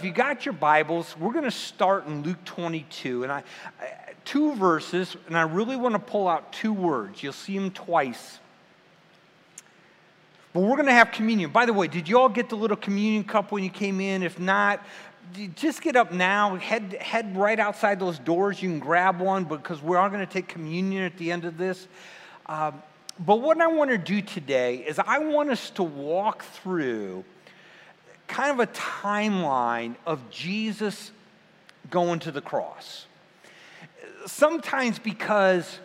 If you got your Bibles, we're going to start in Luke 22, and I, two verses, and I really want to pull out two words. You'll see them twice. But we're going to have communion. By the way, did you all get the little communion cup when you came in? If not, just get up now, head, head right outside those doors. You can grab one because we are going to take communion at the end of this. Um, but what I want to do today is I want us to walk through kind of a timeline of Jesus going to the cross. Sometimes because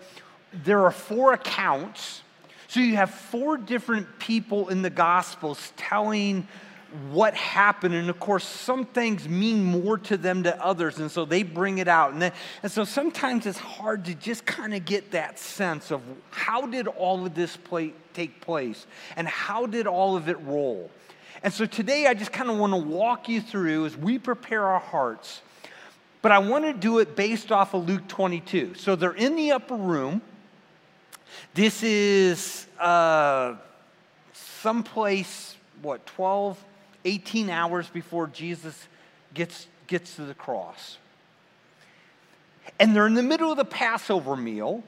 there are four accounts, so you have four different people in the Gospels telling what happened. And of course, some things mean more to them than others, and so they bring it out. And, then, and so sometimes it's hard to just kind of get that sense of how did all of this play, take place and how did all of it roll. And so today I just kind of want to walk you through as we prepare our hearts. But I want to do it based off of Luke 22. So they're in the upper room. This is uh, someplace, what, 12, 18 hours before Jesus gets, gets to the cross. And they're in the middle of the Passover meal,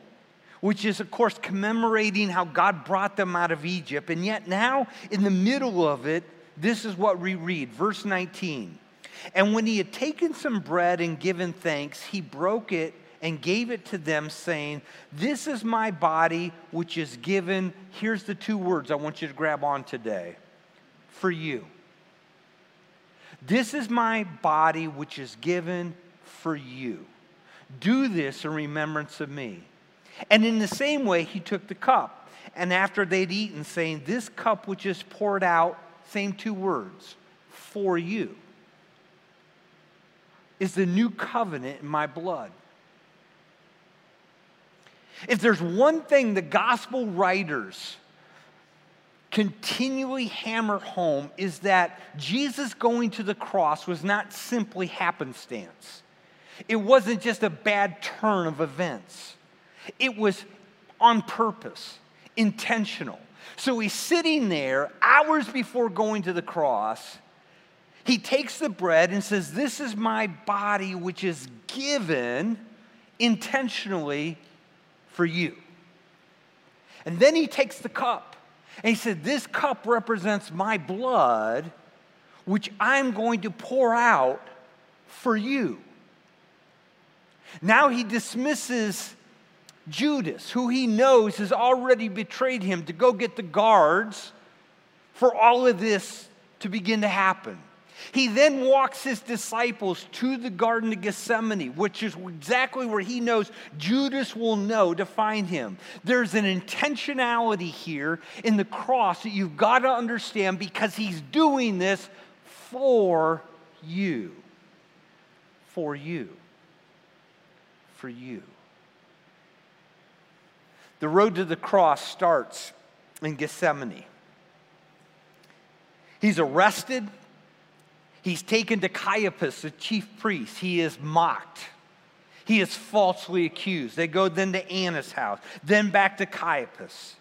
which is, of course, commemorating how God brought them out of Egypt. And yet, now, in the middle of it, this is what we read, verse 19. And when he had taken some bread and given thanks, he broke it and gave it to them, saying, This is my body, which is given. Here's the two words I want you to grab on today for you. This is my body, which is given for you. Do this in remembrance of me. And in the same way, he took the cup. And after they'd eaten, saying, This cup which is poured out same two words, for you, is the new covenant in my blood. If there's one thing the gospel writers continually hammer home is that Jesus going to the cross was not simply happenstance. It wasn't just a bad turn of events. It was on purpose, intentional. So he's sitting there hours before going to the cross. He takes the bread and says, This is my body, which is given intentionally for you. And then he takes the cup and he said, This cup represents my blood, which I'm going to pour out for you. Now he dismisses Judas, who he knows has already betrayed him, to go get the guards for all of this to begin to happen. He then walks his disciples to the Garden of Gethsemane, which is exactly where he knows Judas will know to find him. There's an intentionality here in the cross that you've got to understand because he's doing this for you. For you. For you. The road to the cross starts in Gethsemane. He's arrested. He's taken to Caiaphas, the chief priest. He is mocked. He is falsely accused. They go then to Annas' house, then back to Caiaphas.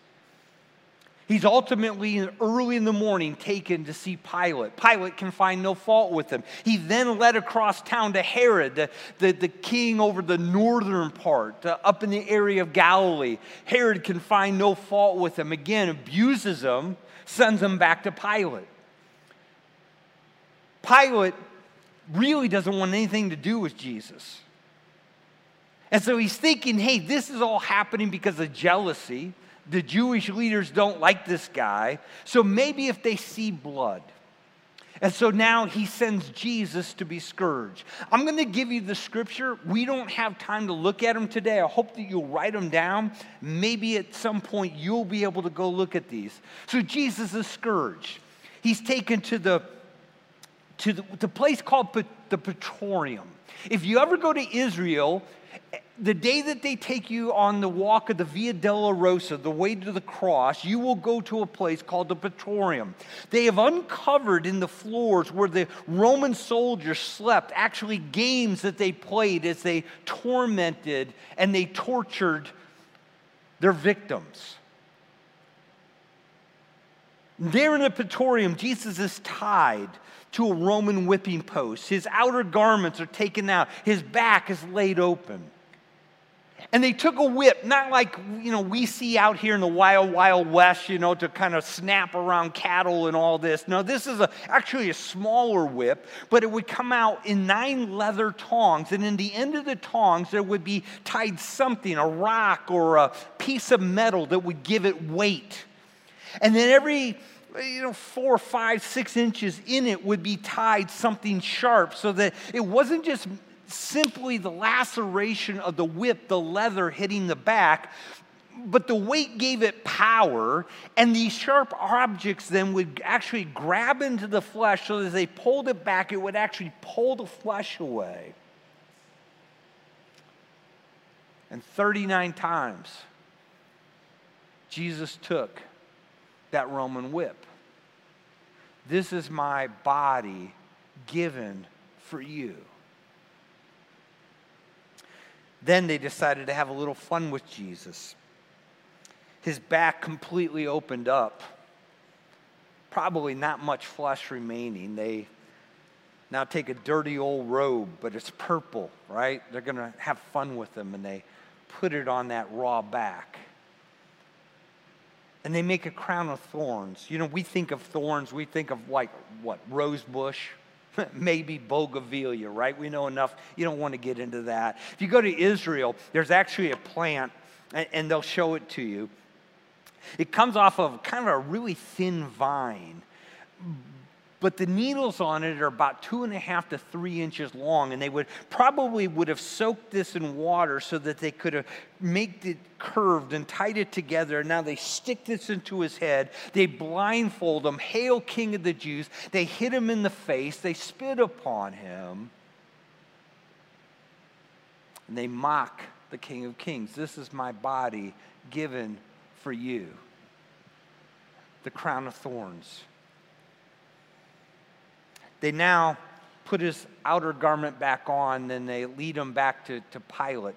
He's ultimately early in the morning taken to see Pilate. Pilate can find no fault with him. He then led across town to Herod, the, the, the king over the northern part, uh, up in the area of Galilee. Herod can find no fault with him. Again, abuses him, sends him back to Pilate. Pilate really doesn't want anything to do with Jesus. And so he's thinking, hey, this is all happening because of jealousy the Jewish leaders don't like this guy. So maybe if they see blood. And so now he sends Jesus to be scourged. I'm going to give you the scripture. We don't have time to look at them today. I hope that you'll write them down. Maybe at some point you'll be able to go look at these. So Jesus is scourged. He's taken to the to the, the place called the Praetorium. If you ever go to Israel, the day that they take you on the walk of the Via Dolorosa, the way to the cross, you will go to a place called the Praetorium. They have uncovered in the floors where the Roman soldiers slept actually games that they played as they tormented and they tortured their victims. There in the Praetorium, Jesus is tied to a Roman whipping post. His outer garments are taken out, his back is laid open. And they took a whip, not like you know we see out here in the wild, wild west, you know, to kind of snap around cattle and all this. No, this is a, actually a smaller whip, but it would come out in nine leather tongs, and in the end of the tongs there would be tied something, a rock or a piece of metal that would give it weight. And then every you know, four, five, six inches in it would be tied something sharp so that it wasn't just simply the laceration of the whip, the leather hitting the back, but the weight gave it power, and these sharp objects then would actually grab into the flesh so that as they pulled it back, it would actually pull the flesh away. And 39 times, Jesus took that Roman whip. This is my body given for you. Then they decided to have a little fun with Jesus. His back completely opened up, probably not much flesh remaining. They now take a dirty old robe, but it's purple, right? They're going to have fun with them, and they put it on that raw back. And they make a crown of thorns. You know, we think of thorns, we think of like what, rose bush, maybe bougainvillea, right? We know enough. You don't want to get into that. If you go to Israel, there's actually a plant, and they'll show it to you. It comes off of kind of a really thin vine, but the needles on it are about two and a half to three inches long, and they would probably would have soaked this in water so that they could have made it curved and tied it together. And now they stick this into his head. They blindfold him. Hail, King of the Jews! They hit him in the face. They spit upon him, and they mock the King of Kings. This is my body given for you. The crown of thorns. They now put his outer garment back on, and they lead him back to, to Pilate.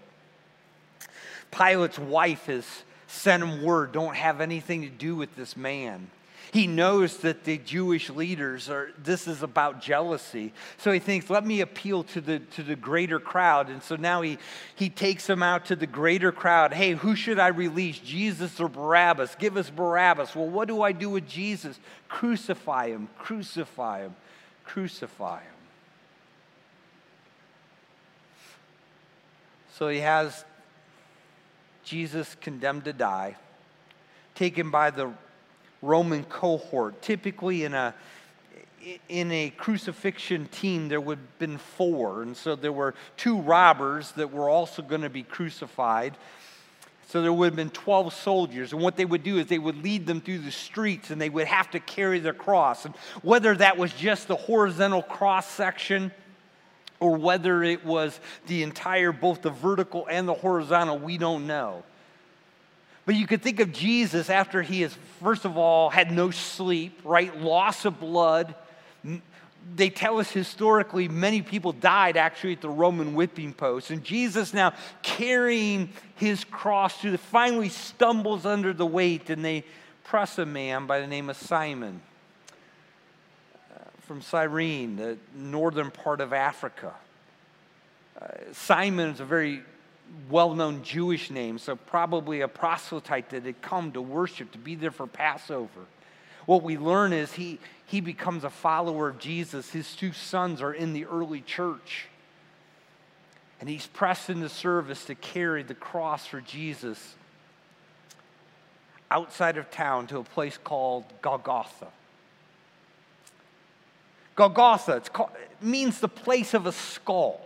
Pilate's wife has sent him word don't have anything to do with this man. He knows that the Jewish leaders are, this is about jealousy. So he thinks, let me appeal to the, to the greater crowd. And so now he, he takes him out to the greater crowd. Hey, who should I release, Jesus or Barabbas? Give us Barabbas. Well, what do I do with Jesus? Crucify him, crucify him crucify him. So he has Jesus condemned to die, taken by the Roman cohort. Typically, in a in a crucifixion team, there would have been four. And so there were two robbers that were also going to be crucified. So there would have been 12 soldiers. And what they would do is they would lead them through the streets and they would have to carry their cross. And whether that was just the horizontal cross section or whether it was the entire, both the vertical and the horizontal, we don't know. But you could think of Jesus after he has, first of all, had no sleep, right? Loss of blood, they tell us historically many people died actually at the Roman whipping post. And Jesus now carrying his cross through the finally stumbles under the weight and they press a man by the name of Simon uh, from Cyrene, the northern part of Africa. Uh, Simon is a very well known Jewish name, so probably a proselyte that had come to worship, to be there for Passover. What we learn is he, he becomes a follower of Jesus. His two sons are in the early church. And he's pressed into service to carry the cross for Jesus outside of town to a place called Golgotha. Golgotha called, it means the place of a skull.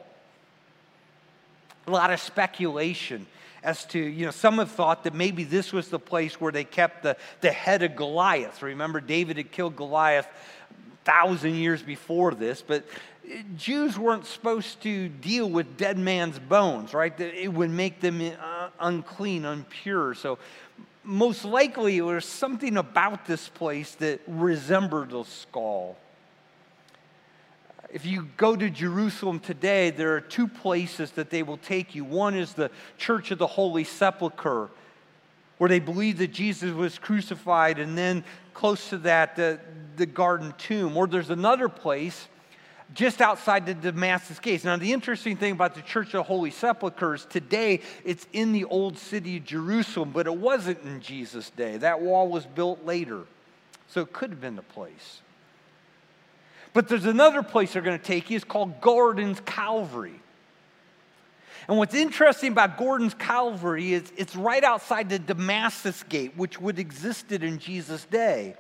A lot of speculation as to, you know, some have thought that maybe this was the place where they kept the, the head of Goliath. Remember, David had killed Goliath thousand years before this, but Jews weren't supposed to deal with dead man's bones, right? It would make them uh, unclean, impure. So, most likely, there was something about this place that resembled a skull. If you go to Jerusalem today, there are two places that they will take you. One is the Church of the Holy Sepulchre, where they believe that Jesus was crucified, and then close to that, the, the garden tomb. Or there's another place just outside the Damascus gates. Now, the interesting thing about the Church of the Holy Sepulchres today, it's in the old city of Jerusalem, but it wasn't in Jesus' day. That wall was built later, so it could have been the place. But there's another place they're going to take you. It's called Gordon's Calvary. And what's interesting about Gordon's Calvary is it's right outside the Damascus gate, which would existed in Jesus' day.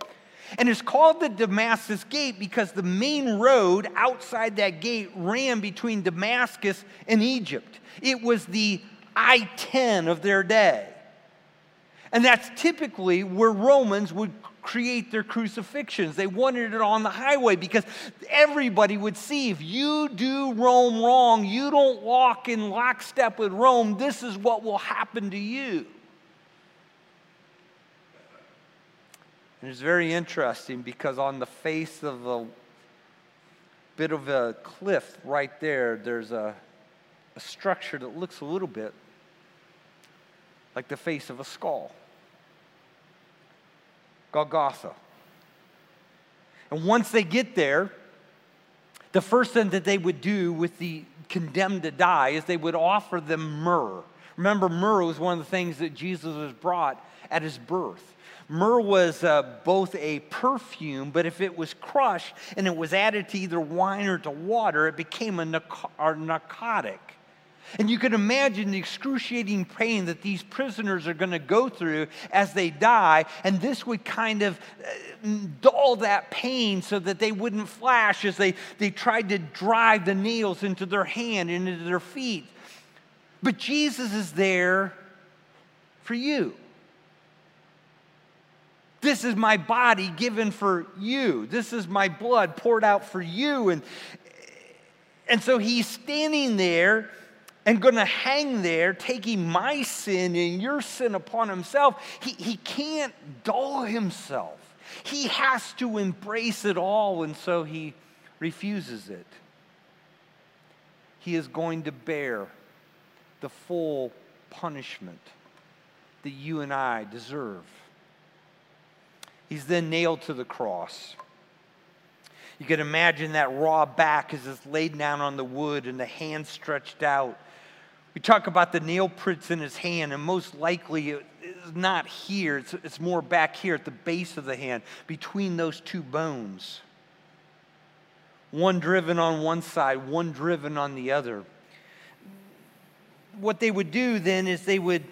And it's called the Damascus Gate because the main road outside that gate ran between Damascus and Egypt. It was the I 10 of their day. And that's typically where Romans would create their crucifixions. They wanted it on the highway because everybody would see if you do Rome wrong, you don't walk in lockstep with Rome, this is what will happen to you. And it's very interesting because on the face of a bit of a cliff right there, there's a, a structure that looks a little bit like the face of a skull. Golgotha. And once they get there, the first thing that they would do with the condemned to die is they would offer them myrrh. Remember, myrrh was one of the things that Jesus was brought at his birth. Myrrh was uh, both a perfume, but if it was crushed and it was added to either wine or to water, it became a, narcotic. And you can imagine the excruciating pain that these prisoners are going to go through as they die. And this would kind of uh, dull that pain so that they wouldn't flash as they, they tried to drive the nails into their hand and into their feet. But Jesus is there for you. This is my body given for you. This is my blood poured out for you. And, and so he's standing there and going to hang there, taking my sin and your sin upon himself. He, he can't dull himself. He has to embrace it all, and so he refuses it. He is going to bear the full punishment that you and I deserve. He's then nailed to the cross. You can imagine that raw back as it's laid down on the wood and the hand stretched out. We talk about the nail prints in his hand, and most likely it's not here, it's, it's more back here at the base of the hand, between those two bones. One driven on one side, one driven on the other. What they would do then is they would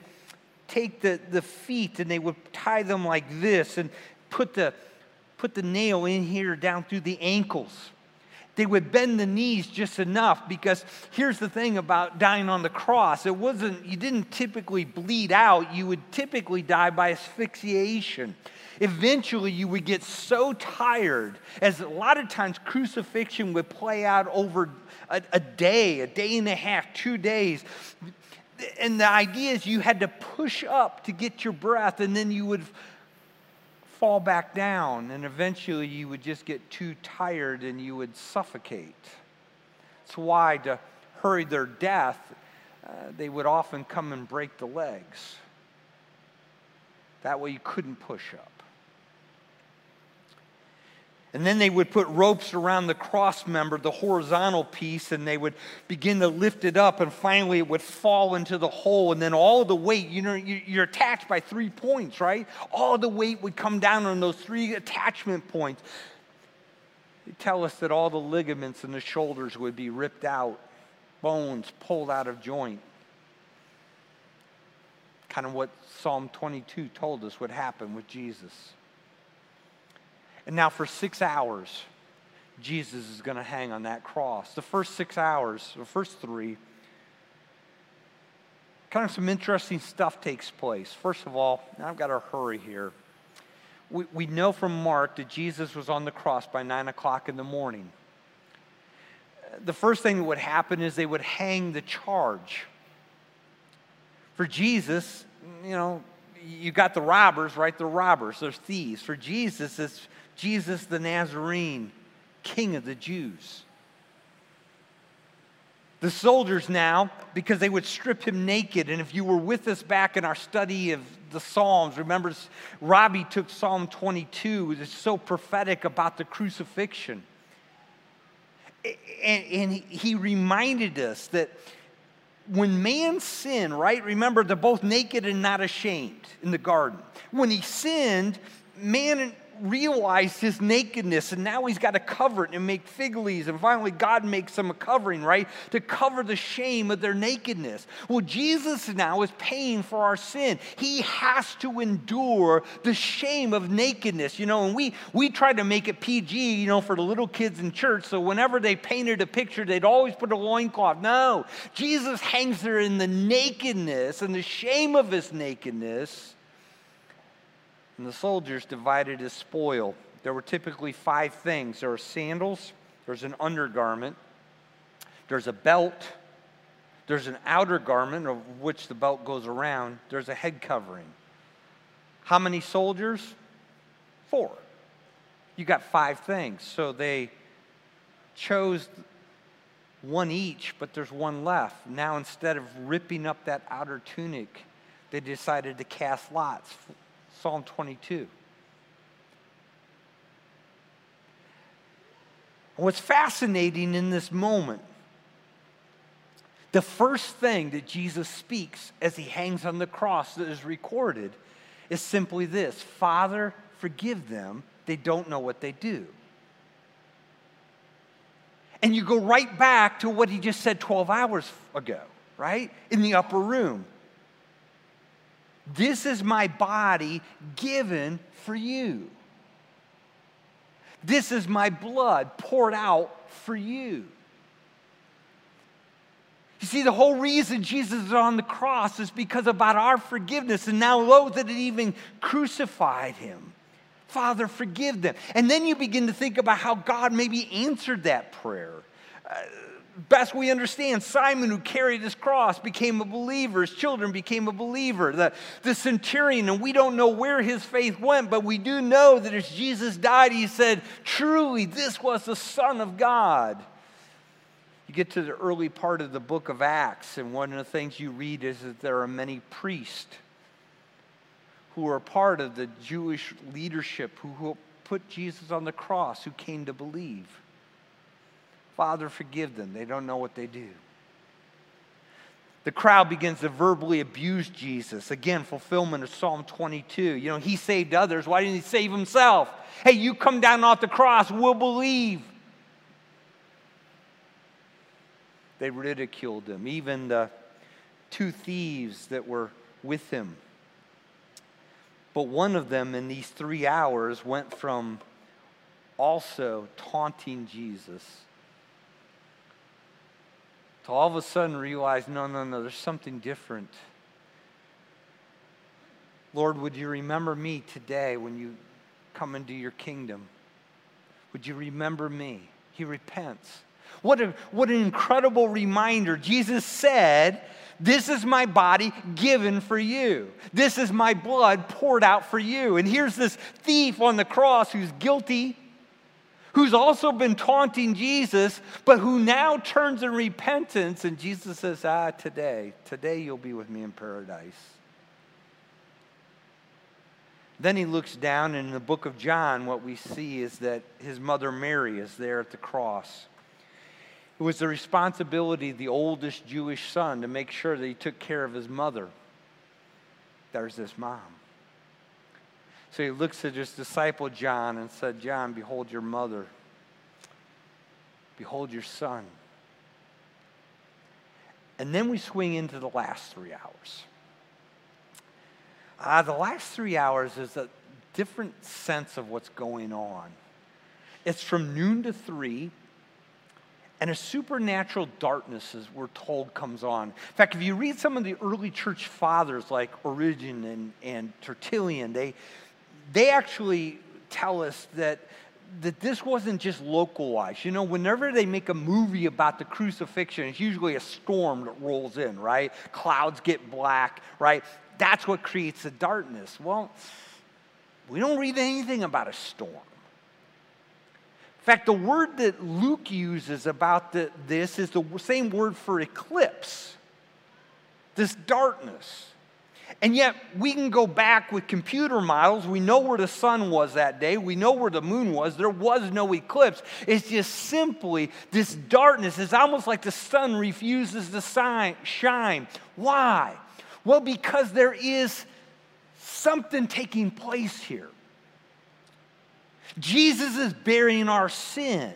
take the, the feet and they would tie them like this, and put the, put the nail in here down through the ankles. They would bend the knees just enough because here's the thing about dying on the cross. It wasn't, you didn't typically bleed out, you would typically die by asphyxiation. Eventually, you would get so tired, as a lot of times crucifixion would play out over a, a day, a day and a half, two days and the idea is you had to push up to get your breath, and then you would fall back down, and eventually you would just get too tired and you would suffocate. That's why, to hurry their death, uh, they would often come and break the legs. That way you couldn't push up. And then they would put ropes around the cross member, the horizontal piece, and they would begin to lift it up, and finally it would fall into the hole. And then all the weight, you know, you're attached by three points, right? All the weight would come down on those three attachment points. They tell us that all the ligaments in the shoulders would be ripped out, bones pulled out of joint. Kind of what Psalm 22 told us would happen with Jesus. And now, for six hours, Jesus is going to hang on that cross. The first six hours, the first three, kind of some interesting stuff takes place. First of all, I've got to hurry here. We, we know from Mark that Jesus was on the cross by nine o'clock in the morning. The first thing that would happen is they would hang the charge. For Jesus, you know, you got the robbers, right? The robbers, they're thieves. For Jesus, it's Jesus the Nazarene, King of the Jews. The soldiers now, because they would strip him naked, and if you were with us back in our study of the Psalms, remember Robbie took Psalm 22, it's so prophetic about the crucifixion. And, he reminded us that when man sinned, right? Remember, they're both naked and not ashamed in the garden. When he sinned, man realized his nakedness and now he's got to cover it and make fig leaves. And finally, God makes them a covering, right? To cover the shame of their nakedness. Well, Jesus now is paying for our sin. He has to endure the shame of nakedness, you know. And we, we tried to make it PG, you know, for the little kids in church. So whenever they painted a picture, they'd always put a loincloth. No, Jesus hangs there in the nakedness and the shame of his nakedness and the soldiers divided his spoil. There were typically five things there are sandals, there's an undergarment, there's a belt, there's an outer garment of which the belt goes around, there's a head covering. How many soldiers? Four. You got five things. So they chose one each, but there's one left. Now, instead of ripping up that outer tunic, they decided to cast lots Psalm 22. What's fascinating in this moment, the first thing that Jesus speaks as he hangs on the cross that is recorded is simply this Father, forgive them, they don't know what they do. And you go right back to what he just said 12 hours ago, right? In the upper room. This is my body given for you. This is my blood poured out for you. You see, the whole reason Jesus is on the cross is because about our forgiveness, and now lo that it even crucified him. Father, forgive them. And then you begin to think about how God maybe answered that prayer. Uh, best we understand, Simon, who carried his cross, became a believer. His children became a believer. The, the centurion, and we don't know where his faith went, but we do know that as Jesus died, he said, Truly, this was the Son of God. You get to the early part of the book of Acts, and one of the things you read is that there are many priests who are part of the Jewish leadership who put Jesus on the cross, who came to believe. Father, forgive them. They don't know what they do. The crowd begins to verbally abuse Jesus. Again, fulfillment of Psalm 22. You know, he saved others. Why didn't he save himself? Hey, you come down off the cross, we'll believe. They ridiculed him, even the two thieves that were with him. But one of them in these three hours went from also taunting Jesus to all of a sudden realize no, no, no, there's something different. Lord, would you remember me today when you come into your kingdom? Would you remember me? He repents. What, a, what an incredible reminder. Jesus said, This is my body given for you. This is my blood poured out for you. And here's this thief on the cross who's guilty who's also been taunting Jesus, but who now turns in repentance. And Jesus says, Ah, today, today you'll be with me in paradise. Then he looks down, and in the book of John, what we see is that his mother Mary is there at the cross. It was the responsibility of the oldest Jewish son to make sure that he took care of his mother. There's this mom. So he looks at his disciple John and said, John, behold your mother. Behold your son. And then we swing into the last three hours. Uh, the last three hours is a different sense of what's going on. It's from noon to three, and a supernatural darkness, as we're told, comes on. In fact, if you read some of the early church fathers like Origen and, and Tertullian, they, they actually tell us that that this wasn't just localized. You know, whenever they make a movie about the crucifixion, it's usually a storm that rolls in, right? Clouds get black, right? That's what creates the darkness. Well, we don't read anything about a storm. In fact, the word that Luke uses about the, this is the same word for eclipse, this darkness. And yet, we can go back with computer models. We know where the sun was that day. We know where the moon was. There was no eclipse. It's just simply this darkness. It's almost like the sun refuses to shine. Why? Well, because there is something taking place here. Jesus is bearing our sin.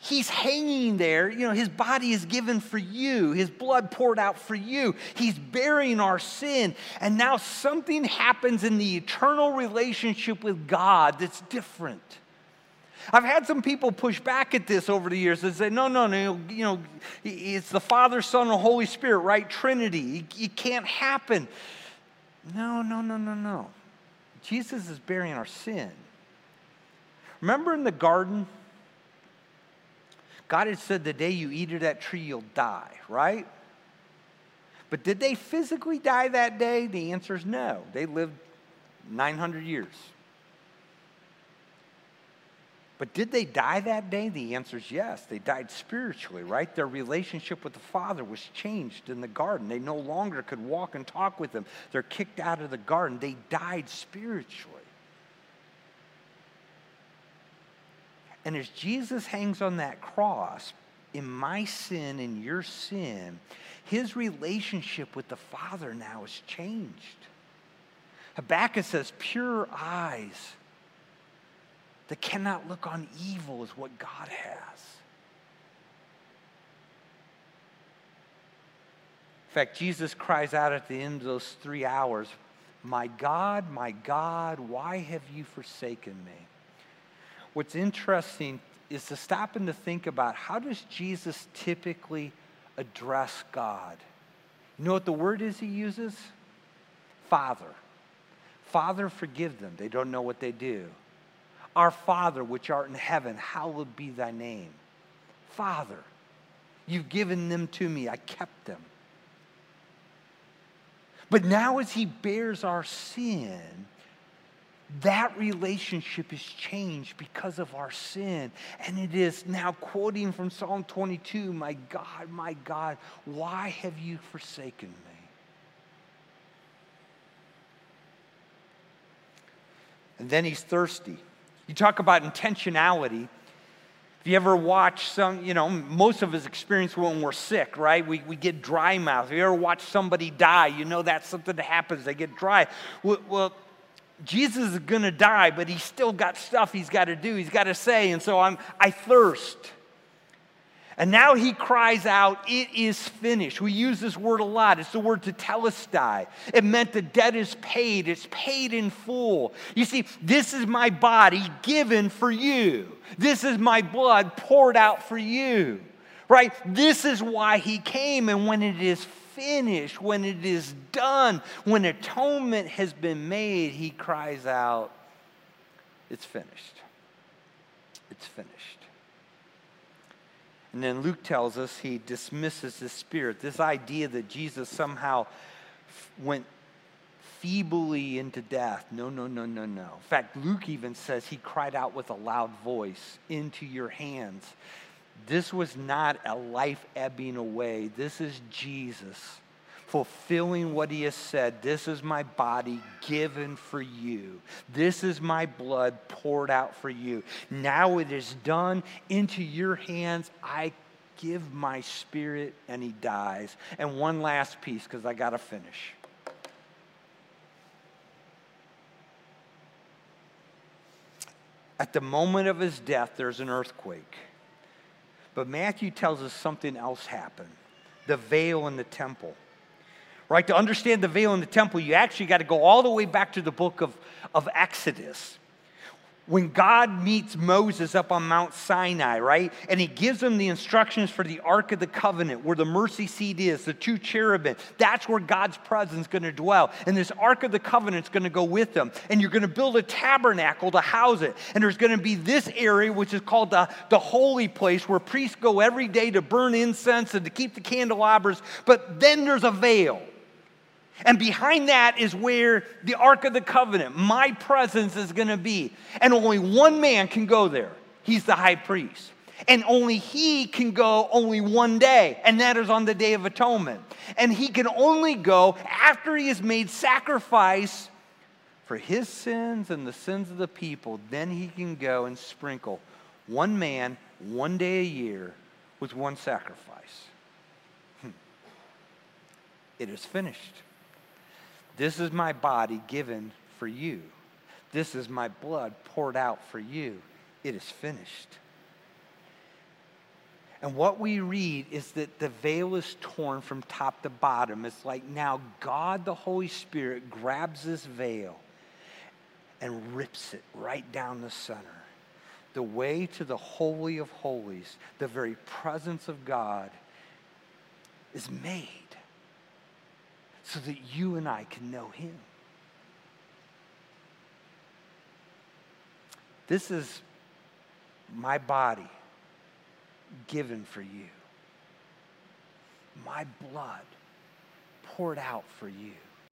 He's hanging there. You know, his body is given for you, his blood poured out for you. He's bearing our sin. And now something happens in the eternal relationship with God that's different. I've had some people push back at this over the years and say, no, no, no, you know, it's the Father, Son, and Holy Spirit, right? Trinity. It can't happen. No, no, no, no, no. Jesus is bearing our sin. Remember in the garden? God had said, the day you eat of that tree, you'll die, right? But did they physically die that day? The answer is no. They lived 900 years. But did they die that day? The answer is yes. They died spiritually, right? Their relationship with the Father was changed in the garden. They no longer could walk and talk with Him. They're kicked out of the garden. They died spiritually. And as Jesus hangs on that cross, in my sin and your sin, his relationship with the Father now has changed. Habakkuk says, pure eyes that cannot look on evil is what God has. In fact, Jesus cries out at the end of those three hours, My God, my God, why have you forsaken me? What's interesting is to stop and to think about how does Jesus typically address God? You know what the word is he uses? Father. Father, forgive them. They don't know what they do. Our Father, which art in heaven, hallowed be thy name. Father, you've given them to me. I kept them. But now, as he bears our sin, that relationship is changed because of our sin. And it is now quoting from Psalm 22 My God, my God, why have you forsaken me? And then he's thirsty. You talk about intentionality. If you ever watch some, you know, most of us experience when we're sick, right? We, we get dry mouth. If you ever watch somebody die, you know that's something that happens. They get dry. Well, well Jesus is going to die, but he's still got stuff he's got to do. He's got to say, and so I'm, I thirst. And now he cries out, It is finished. We use this word a lot. It's the word tetelestai. It meant the debt is paid, it's paid in full. You see, this is my body given for you, this is my blood poured out for you, right? This is why he came. And when it is finished, when it is done, when atonement has been made, he cries out, It's finished. It's finished. And then Luke tells us he dismisses the spirit. This idea that Jesus somehow went feebly into death. No, no, no, no, no. In fact, Luke even says he cried out with a loud voice, Into your hands. This was not a life ebbing away. This is Jesus fulfilling what he has said. This is my body given for you. This is my blood poured out for you. Now it is done into your hands. I give my spirit, and he dies. And one last piece, because I got to finish. At the moment of his death, there's an earthquake. But Matthew tells us something else happened the veil in the temple. Right? To understand the veil in the temple, you actually got to go all the way back to the book of, of Exodus when God meets Moses up on Mount Sinai, right? And he gives him the instructions for the Ark of the Covenant, where the mercy seat is, the two cherubim. That's where God's presence is going to dwell. And this Ark of the Covenant is going to go with them. And you're going to build a tabernacle to house it. And there's going to be this area, which is called the, the holy place, where priests go every day to burn incense and to keep the candelabras. But then there's a veil. And behind that is where the Ark of the Covenant, my presence is going to be. And only one man can go there. He's the high priest. And only he can go only one day, and that is on the Day of Atonement. And he can only go after he has made sacrifice for his sins and the sins of the people. Then he can go and sprinkle one man, one day a year, with one sacrifice. Hmm. It is finished. This is my body given for you. This is my blood poured out for you. It is finished. And what we read is that the veil is torn from top to bottom. It's like now God, the Holy Spirit, grabs this veil and rips it right down the center. The way to the Holy of Holies, the very presence of God, is made so that you and I can know Him. This is my body given for you, my blood poured out for you.